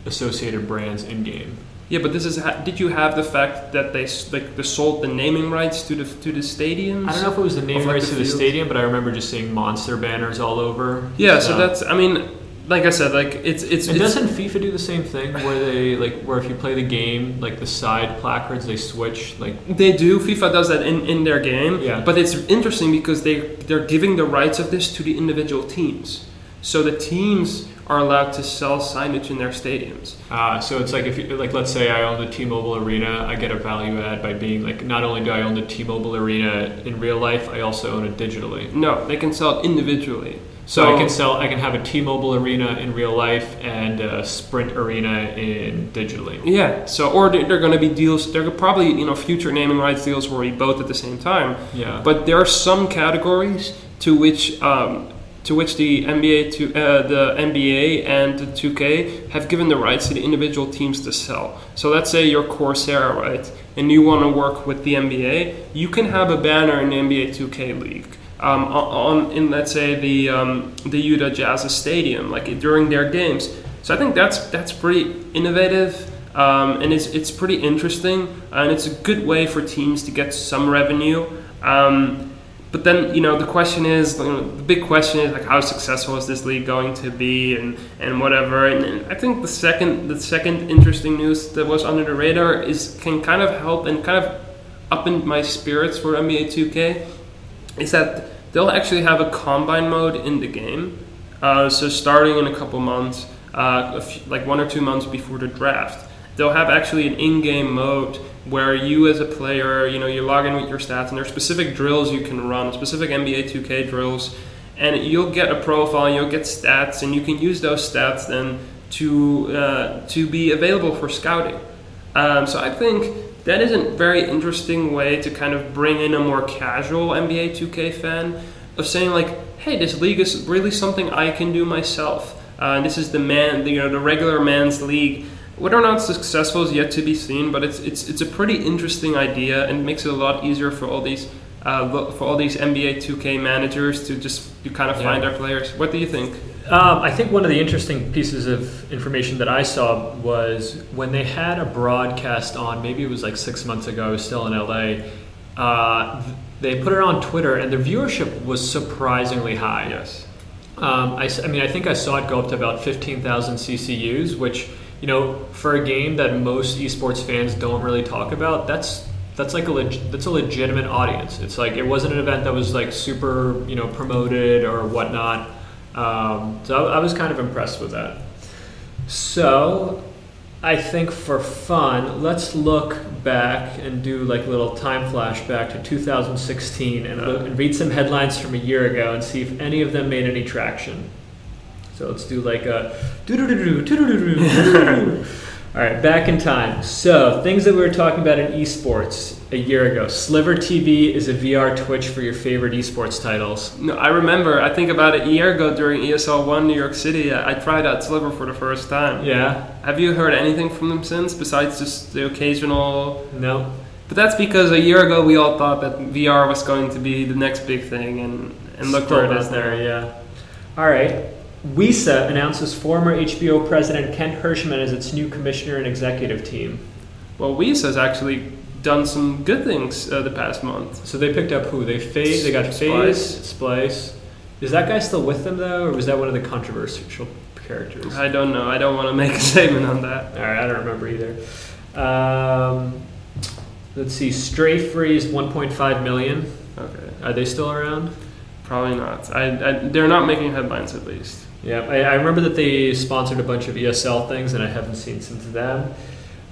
Speaker 1: associated brands in game.
Speaker 2: Yeah, but this is. Ha- did you have the fact that they like they sold the naming rights to the to the stadiums?
Speaker 1: I don't know if it was the naming
Speaker 2: like,
Speaker 1: rights
Speaker 2: the
Speaker 1: to the stadium, but I remember just seeing monster banners all over.
Speaker 2: Yeah, so that's. I mean, like I said, like it's it's.
Speaker 1: And
Speaker 2: it's
Speaker 1: doesn't FIFA do the same thing where they like where if you play the game, like the side placards they switch like
Speaker 2: They do. FIFA does that in, in their game.
Speaker 1: Yeah.
Speaker 2: But it's interesting because they they're giving the rights of this to the individual teams. So the teams are allowed to sell signage in their stadiums.
Speaker 1: Uh, so it's like if you, like let's say I own the T-Mobile Arena, I get a value add by being like not only do I own the T-Mobile Arena in real life, I also own it digitally.
Speaker 2: No, they can sell it individually.
Speaker 1: So, I can sell I can have a T-Mobile Arena in real life and a Sprint Arena in digitally.
Speaker 2: Yeah. So or there are going to be deals. There are probably you know future naming rights deals where we both at the same time.
Speaker 1: Yeah.
Speaker 2: But there are some categories to which um, to which the NBA to uh, the NBA and the 2K have given the rights to the individual teams to sell. So let's say you're Corsair, right, and you want to work with the NBA, you can have a banner in the NBA 2K league. Um, on in let's say the um, the Utah Jazz stadium, like during their games. So I think that's that's pretty innovative, um, and it's it's pretty interesting, and it's a good way for teams to get some revenue. Um, but then you know the question is you know, the big question is like how successful is this league going to be and, and whatever and, and I think the second the second interesting news that was under the radar is can kind of help and kind of up in my spirits for NBA 2K is that they'll actually have a combine mode in the game. Uh, so starting in a couple months, uh, a few, like one or two months before the draft, they'll have actually an in-game mode where you as a player, you know, you log in with your stats, and there are specific drills you can run, specific NBA 2K drills, and you'll get a profile, and you'll get stats, and you can use those stats then to uh, to be available for scouting. Um, so I think that is a very interesting way to kind of bring in a more casual NBA 2K fan of saying like, hey, this league is really something I can do myself. Uh, and this is the man, you know, the regular man's league. Whether or not it's successful is yet to be seen, but it's it's it's a pretty interesting idea and makes it a lot easier for all these uh, for all these NBA 2K managers to just to kind of
Speaker 1: Yeah.
Speaker 2: find their players. What do you think?
Speaker 1: Um, I think one of the interesting pieces of information that I saw was when they had a broadcast on, maybe it was like six months ago, I was still in LA. Uh, they put it on Twitter, and the viewership was surprisingly high.
Speaker 2: Yes.
Speaker 1: Um, I, I mean, I think I saw it go up to about 15,000 CCUs, which, you know, for a game that most esports fans don't really talk about, that's that's like a leg- that's a legitimate audience. It's like it wasn't an event that was like super, you know, promoted or whatnot. Um, so I, I was kind of impressed with that. So I think for fun, let's look back and do like a little time flashback to 2016 and, look, and read some headlines from a year ago and see if any of them made any traction. So let's do like a doo-doo-doo-doo, doo-doo-doo-doo, doo-doo-doo. All right, back in time. So things that we were talking about in esports a year ago. Sliver TV is a VR Twitch for your favorite esports titles.
Speaker 2: No, I remember. I think about a year ago during ESL One New York City, I tried out Sliver for the first time.
Speaker 1: Yeah.
Speaker 2: Have you heard anything from them since, besides just the occasional?
Speaker 1: No.
Speaker 2: But that's because a year ago we all thought that VR was going to be the next big thing, and and look
Speaker 1: Still
Speaker 2: where it is
Speaker 1: there. Yeah. All right. WESA announces former HBO president Kent Hershman as its new commissioner and executive team.
Speaker 2: well, Wiz has actually done some good things uh, the past month.
Speaker 1: So they picked up who? They FaZe. They got FaZe, Splyce. Is that guy still with them though, or was that one of the controversial characters?
Speaker 2: I don't know. I don't want to make a statement on that.
Speaker 1: All right, I don't remember either. Um, let's see. Stray Freeze, 1.5 million.
Speaker 2: Okay,
Speaker 1: Are they still around?
Speaker 2: probably not. I, I they're not making headlines at least.
Speaker 1: Yeah, I, I remember that they sponsored a bunch of ESL things, and I haven't seen since then.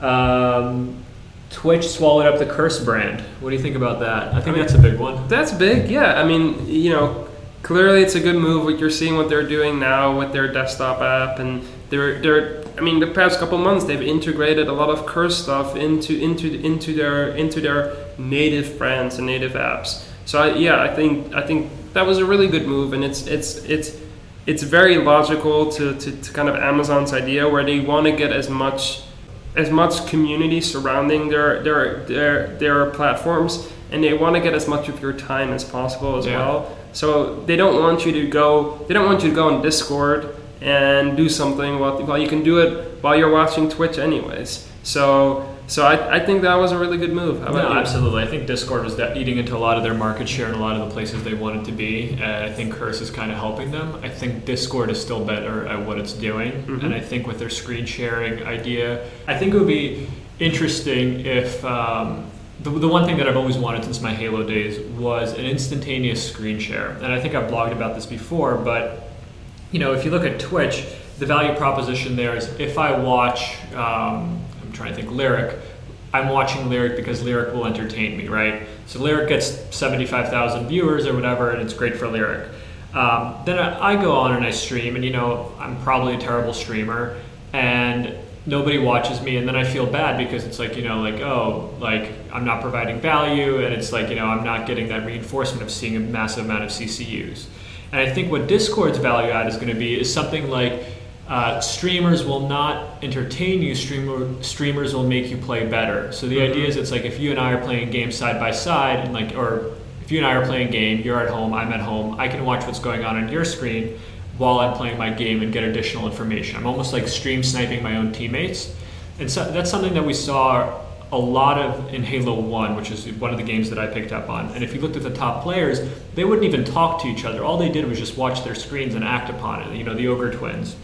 Speaker 1: Um, Twitch swallowed up the Curse brand. What do you think about that? I think that's a big one.
Speaker 2: That's big, yeah. I mean, you know, clearly it's a good move. What you're seeing what they're doing now with their desktop app, and they're they're. I mean, the past couple months they've integrated a lot of Curse stuff into into into their into their native brands and native apps. So I, yeah, I think I think that was a really good move, and it's it's it's it's very logical to, to, to kind of Amazon's idea where they want to get as much as much community surrounding their their their their platforms and they want to get as much of your time as possible as
Speaker 1: Yeah.
Speaker 2: well so they don't want you to go they don't want you to go on discord and do something while, while you can do it while you're watching twitch anyways so so I, I think that was a really good move
Speaker 1: No,
Speaker 2: you?
Speaker 1: absolutely. I think Discord was eating into a lot of their market share in a lot of the places they wanted to be. Uh, I think Curse is kind of helping them. I think Discord is still better at what it's doing,
Speaker 2: Mhm.
Speaker 1: and I think with their screen sharing idea, I think it would be interesting if. Um, the, the one thing that I've always wanted since my Halo days was an instantaneous screen share. And I think I've blogged about this before, but you know, if you look at Twitch, the value proposition there is if I watch, um, trying to think, Lirik, I'm watching Lirik because Lirik will entertain me, right? So Lirik gets 75,000 viewers or whatever, and it's great for Lirik. Um, then I, I go on and I stream, and you know, I'm probably a terrible streamer, and nobody watches me, and then I feel bad because it's like, you know, like, oh, like I'm not providing value, and it's like, you know, I'm not getting that reinforcement of seeing a massive amount of CCUs. And I think what Discord's value add is going to be is something like uh, streamers will not entertain you. Streamer streamers will make you play better. So the
Speaker 2: Mhm.
Speaker 1: idea is, it's like if you and I are playing games side by side, and like, or if you and I are playing a game, you're at home, I'm at home, I can watch what's going on on your screen while I'm playing my game and get additional information. I'm almost like stream sniping my own teammates, and so that's something that we saw a lot of in Halo 1, which is one of the games that I picked up on. And if you looked at the top players, they wouldn't even talk to each other. All they did was just watch their screens and act upon it. You know, the Ogre Twins.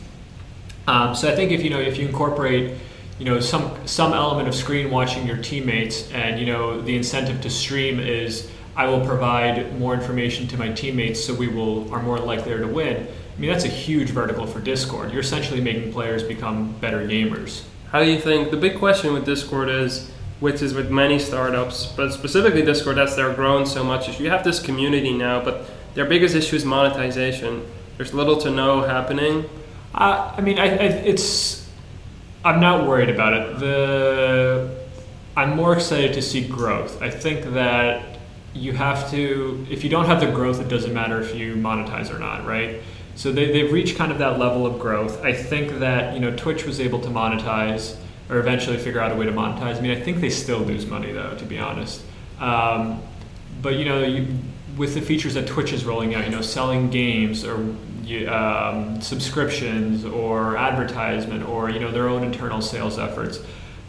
Speaker 1: Um, so I think if you know if you incorporate you know some some element of screen watching your teammates and you know the incentive to stream is I will provide more information to my teammates so we will are more likely to win. I mean that's a huge vertical for Discord. You're essentially making players become better gamers.
Speaker 2: How do you think the big question with Discord is, which is with many startups, but specifically Discord, as they're growing so much, is you have this community now, but their biggest issue is monetization. There's little to no happening.
Speaker 1: Uh, I mean, I, I, it's. I'm not worried about it. The I'm more excited to see growth. I think that you have to. If you don't have the growth, it doesn't matter if you monetize or not, right? So they, they've reached kind of that level of growth. I think that you know Twitch was able to monetize or eventually figure out a way to monetize. I mean, I think they still lose money though, to be honest. Um, but you know, you, with the features that Twitch is rolling out, you know, selling games or you- um, subscriptions or advertisement or you know their own internal sales efforts.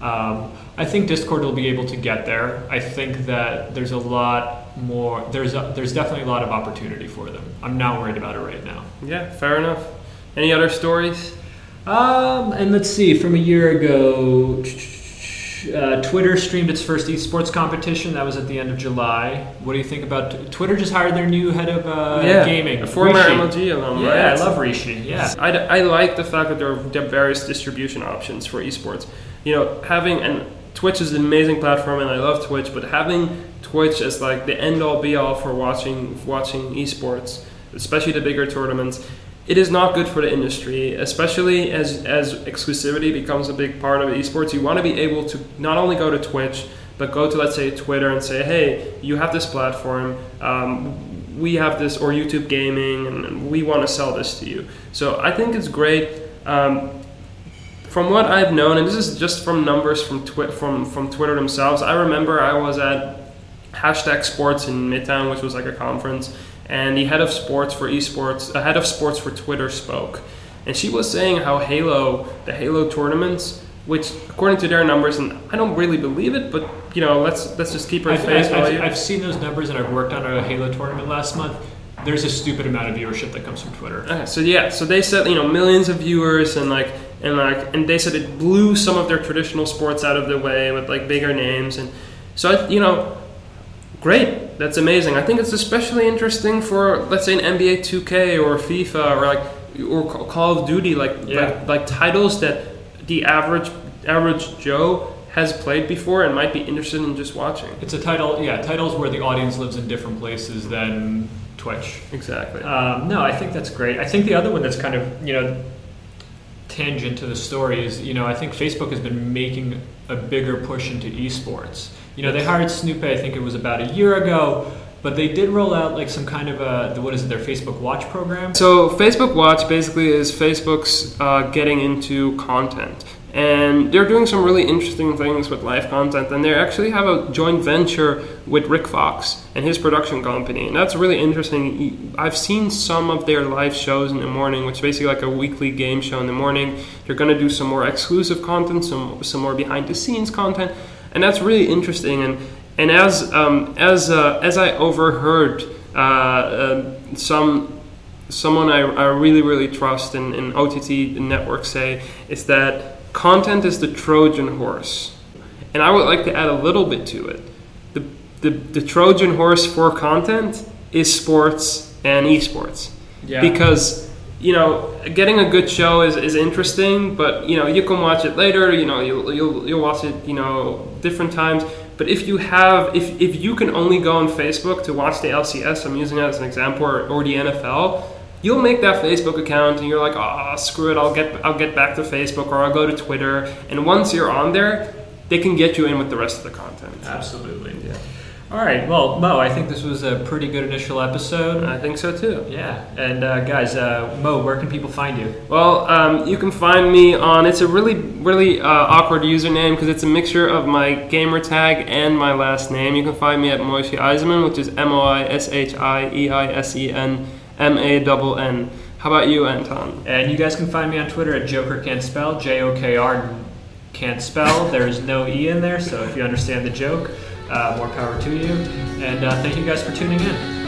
Speaker 1: Um, I think Discord will be able to get there. I think that there's a lot more. There's a, there's definitely a lot of opportunity for them. I'm not worried about it right now.
Speaker 2: Yeah, fair enough. Any other stories?
Speaker 1: Um, and let's see, from a year ago, uh, Twitter streamed its first esports competition. That was at the end of July. What do you think about Twitter? Just hired their new head of uh, gaming,
Speaker 2: a former
Speaker 1: Rishi.
Speaker 2: MLG alum,
Speaker 1: Yeah,
Speaker 2: right?
Speaker 1: I love Rishi. Yeah,
Speaker 2: I, I like the fact that there are, there are various distribution options for esports. You know, having and Twitch is an amazing platform, and I love Twitch. But having Twitch as like the end all be all for watching watching esports, especially the bigger tournaments, it is not good for the industry. Especially as as exclusivity becomes a big part of esports, you want to be able to not only go to Twitch but go to let's say Twitter and say, hey, you have this platform. Um, we have this or YouTube gaming, and we want to sell this to you. So I think it's great. Um, from what I've known, and this is just from numbers from twi- from from Twitter themselves, I remember I was at hashtag Sports in Midtown, which was like a conference, and the head of sports for esports, the head of sports for Twitter spoke, and she was saying how Halo, the Halo tournaments, which according to their numbers, and I don't really believe it, but you know, let's let's just keep our
Speaker 1: I've,
Speaker 2: face
Speaker 1: I've,
Speaker 2: value.
Speaker 1: I've, I've seen those numbers and I've worked on a Halo tournament last month. There's a stupid amount of viewership that comes from Twitter.
Speaker 2: Okay, so yeah, so they said you know millions of viewers and like and like and they said it blew some of their traditional sports out of the way with like bigger names and so I, you know great that's amazing I think it's especially interesting for let's say an NBA 2K or FIFA or like or Call of Duty like
Speaker 1: Yeah.
Speaker 2: like, like titles that the average average Joe has played before and might be interested in just watching
Speaker 1: It's a title, yeah, titles where the audience lives in different places than Twitch.
Speaker 2: exactly
Speaker 1: Um, no, I think that's great. I think the other one that's kind of you know tangent to the story is you know I think Facebook has been making a bigger push into esports. You know they hired Snoop, I think it was about a year ago, but they did roll out like some kind of a the what is it their Facebook Watch program.
Speaker 2: So Facebook Watch basically is Facebook's uh, getting into content, and they're doing some really interesting things with live content. And they actually have a joint venture with Rick Fox and his production company, and that's really interesting. I've seen some of their live shows in the morning, which is basically like a weekly game show in the morning. They're going to do some more exclusive content, some some more behind the scenes content, and that's really interesting. And and as um, as uh, as I overheard uh, uh, some someone I, I really really trust in, in OTT network say is that content is the Trojan horse, and I would like to add a little bit to it. The the, the Trojan horse for content is sports and esports
Speaker 1: Yeah.
Speaker 2: because you know getting a good show is, is interesting but you know you can watch it later you know you'll, you'll, you'll watch it you know different times. But if you have if, if you can only go on facebook to watch the lcs i'm using that as an example or, or the nfl you'll make that facebook account and you're like oh screw it i'll get i'll get back to facebook or i'll go to twitter. And once you're on there they can get you in with the rest of the content.
Speaker 1: Absolutely. All right. Well, Mo, I think this was a pretty good initial episode.
Speaker 2: i think so too
Speaker 1: Yeah. And uh, guys, uh, Mo, where can people find you?
Speaker 2: Well, um, you can find me on. It's a really, really uh, awkward username because it's a mixture of my gamer tag and my last name. You can find me at Moishi Eisenmann, which is M O I S H I E I S E N M A N N. How about you, Anton?
Speaker 1: And you guys can find me on Twitter at Joker Can't Spell, J O K R Can't Spell. There's no E in there, so if you understand the joke, more power to you. And uh, thank you guys for tuning in.